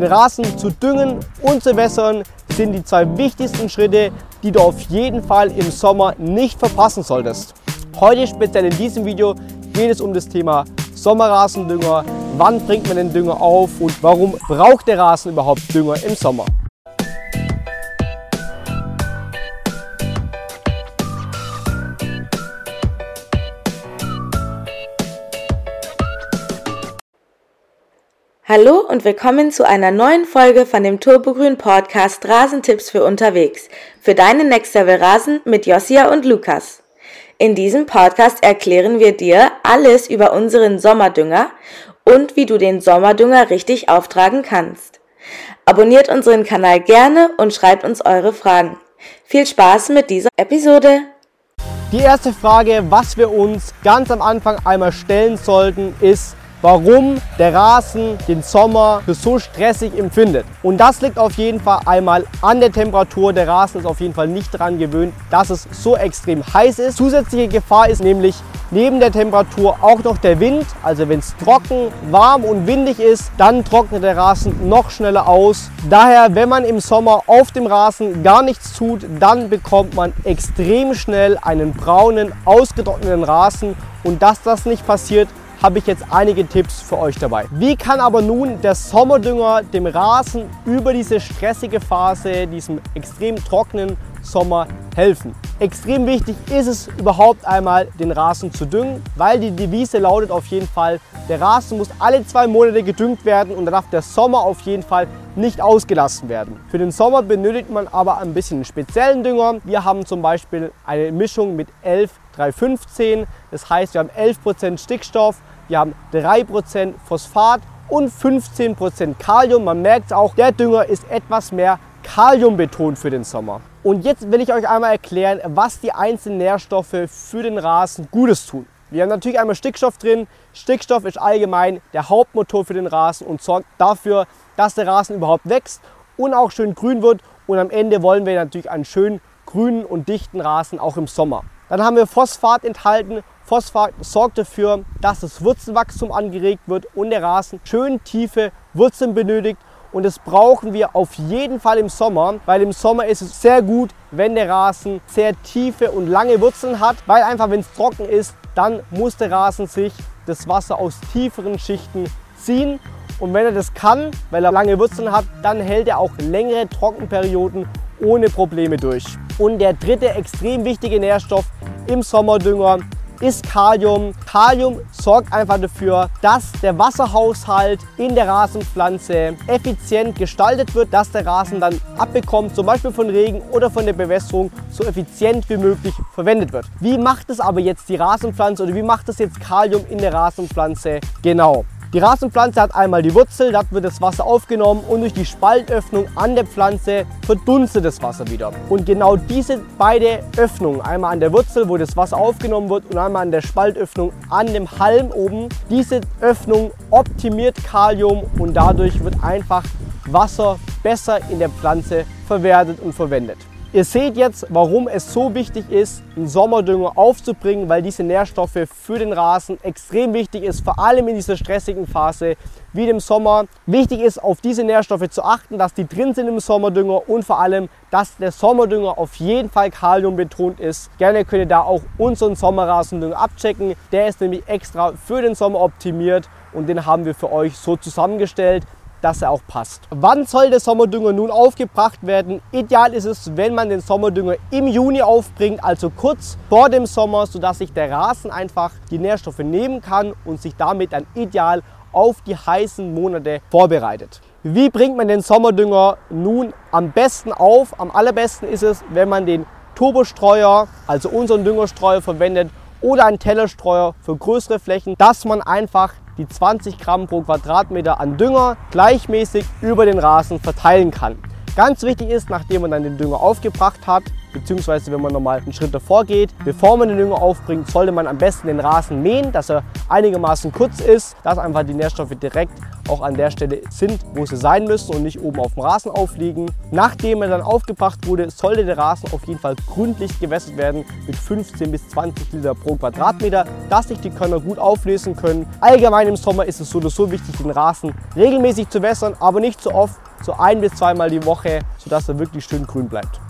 Den Rasen zu düngen und zu wässern sind die zwei wichtigsten Schritte, die du auf jeden Fall im Sommer nicht verpassen solltest. Heute speziell in diesem Video geht es um das Thema Sommerrasendünger, wann bringt man den Dünger auf und warum braucht der Rasen überhaupt Dünger im Sommer. Hallo und willkommen zu einer neuen Folge von dem Turbogrün Podcast Rasentipps für unterwegs. Für deinen Next Level Rasen mit Josia und Lukas. In diesem Podcast erklären wir dir alles über unseren Sommerdünger und wie du den Sommerdünger richtig auftragen kannst. Abonniert unseren Kanal gerne und schreibt uns eure Fragen. Viel Spaß mit dieser Episode! Die erste Frage, was wir uns ganz am Anfang einmal stellen sollten, ist, warum der Rasen den Sommer für so stressig empfindet. Und das liegt auf jeden Fall einmal an der Temperatur. Der Rasen ist auf jeden Fall nicht daran gewöhnt, dass es so extrem heiß ist. Zusätzliche Gefahr ist nämlich neben der Temperatur auch noch der Wind. Also wenn es trocken, warm und windig ist, dann trocknet der Rasen noch schneller aus. Daher, wenn man im Sommer auf dem Rasen gar nichts tut, dann bekommt man extrem schnell einen braunen, ausgetrockneten Rasen. Und dass das nicht passiert, habe ich jetzt einige Tipps für euch dabei. Wie kann aber nun der Sommerdünger dem Rasen über diese stressige Phase, diesem extrem trockenen Sommer helfen? Extrem wichtig ist es überhaupt einmal, den Rasen zu düngen, weil die Devise lautet auf jeden Fall, der Rasen muss alle zwei Monate gedüngt werden und da darf der Sommer auf jeden Fall nicht ausgelassen werden. Für den Sommer benötigt man aber ein bisschen speziellen Dünger. Wir haben zum Beispiel eine Mischung mit 11 315. Das heißt, wir haben 11% Stickstoff, wir haben 3% Phosphat und 15% Kalium. Man merkt auch, der Dünger ist etwas mehr Kalium betont für den Sommer. Und jetzt will ich euch einmal erklären, was die einzelnen Nährstoffe für den Rasen Gutes tun. Wir haben natürlich einmal Stickstoff drin. Stickstoff ist allgemein der Hauptmotor für den Rasen und sorgt dafür, dass der Rasen überhaupt wächst und auch schön grün wird. Und am Ende wollen wir natürlich einen schönen grünen und dichten Rasen auch im Sommer. Dann haben wir Phosphat enthalten. Phosphat sorgt dafür, dass das Wurzelwachstum angeregt wird und der Rasen schön tiefe Wurzeln benötigt. Und das brauchen wir auf jeden Fall im Sommer, weil im Sommer ist es sehr gut, wenn der Rasen sehr tiefe und lange Wurzeln hat, weil einfach wenn es trocken ist, dann muss der Rasen sich das Wasser aus tieferen Schichten ziehen. Und wenn er das kann, weil er lange Wurzeln hat, dann hält er auch längere Trockenperioden ohne Probleme durch. Und der dritte extrem wichtige Nährstoff im Sommerdünger ist Kalium. Kalium sorgt einfach dafür, dass der Wasserhaushalt in der Rasenpflanze effizient gestaltet wird, dass der Rasen dann abbekommt, zum Beispiel von Regen oder von der Bewässerung, so effizient wie möglich verwendet wird. Wie macht es aber jetzt die Rasenpflanze oder wie macht es jetzt Kalium in der Rasenpflanze genau? Die Rasenpflanze hat einmal die Wurzel, dort wird das Wasser aufgenommen und durch die Spaltöffnung an der Pflanze verdunstet das Wasser wieder. Und genau diese beiden Öffnungen, einmal an der Wurzel, wo das Wasser aufgenommen wird und einmal an der Spaltöffnung an dem Halm oben, diese Öffnung optimiert Kalium und dadurch wird einfach Wasser besser in der Pflanze verwertet und verwendet. Ihr seht jetzt, warum es so wichtig ist, einen Sommerdünger aufzubringen, weil diese Nährstoffe für den Rasen extrem wichtig ist, vor allem in dieser stressigen Phase wie dem Sommer. Wichtig ist, auf diese Nährstoffe zu achten, dass die drin sind im Sommerdünger und vor allem, dass der Sommerdünger auf jeden Fall Kalium betont ist. Gerne könnt ihr da auch unseren Sommerrasendünger abchecken. Der ist nämlich extra für den Sommer optimiert und den haben wir für euch so zusammengestellt dass er auch passt. Wann soll der Sommerdünger nun aufgebracht werden? Ideal ist es, wenn man den Sommerdünger im Juni aufbringt, also kurz vor dem Sommer, sodass sich der Rasen einfach die Nährstoffe nehmen kann und sich damit dann ideal auf die heißen Monate vorbereitet. Wie bringt man den Sommerdünger nun am besten auf? Am allerbesten ist es, wenn man den Turbostreuer, also unseren Düngerstreuer verwendet oder einen Tellerstreuer für größere Flächen, dass man einfach die 20 Gramm pro Quadratmeter an Dünger gleichmäßig über den Rasen verteilen kann. Ganz wichtig ist, nachdem man dann den Dünger aufgebracht hat, beziehungsweise wenn man nochmal einen Schritt davor geht, bevor man den Dünger aufbringt, sollte man am besten den Rasen mähen, dass er einigermaßen kurz ist, dass einfach die Nährstoffe direkt auch an der Stelle sind, wo sie sein müssen und nicht oben auf dem Rasen aufliegen. Nachdem er dann aufgebracht wurde, sollte der Rasen auf jeden Fall gründlich gewässert werden mit 15 bis 20 Liter pro Quadratmeter, dass sich die Körner gut auflösen können. Allgemein im Sommer ist es so oder so wichtig, den Rasen regelmäßig zu wässern, aber nicht so oft, so ein bis zweimal die Woche, sodass er wirklich schön grün bleibt.